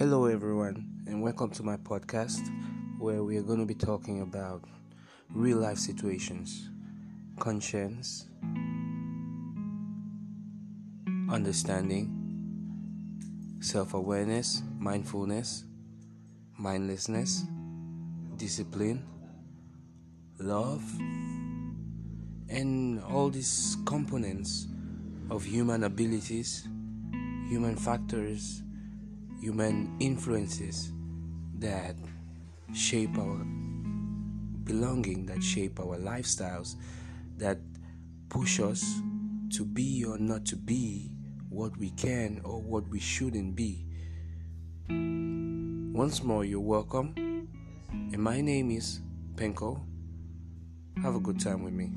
Hello, everyone, and welcome to my podcast where we are going to be talking about real life situations, conscience, understanding, self awareness, mindfulness, mindlessness, discipline, love, and all these components of human abilities, human factors human influences that shape our belonging, that shape our lifestyles, that push us to be or not to be what we can or what we shouldn't be. Once more, you're welcome, and my name is Penko. Have a good time with me.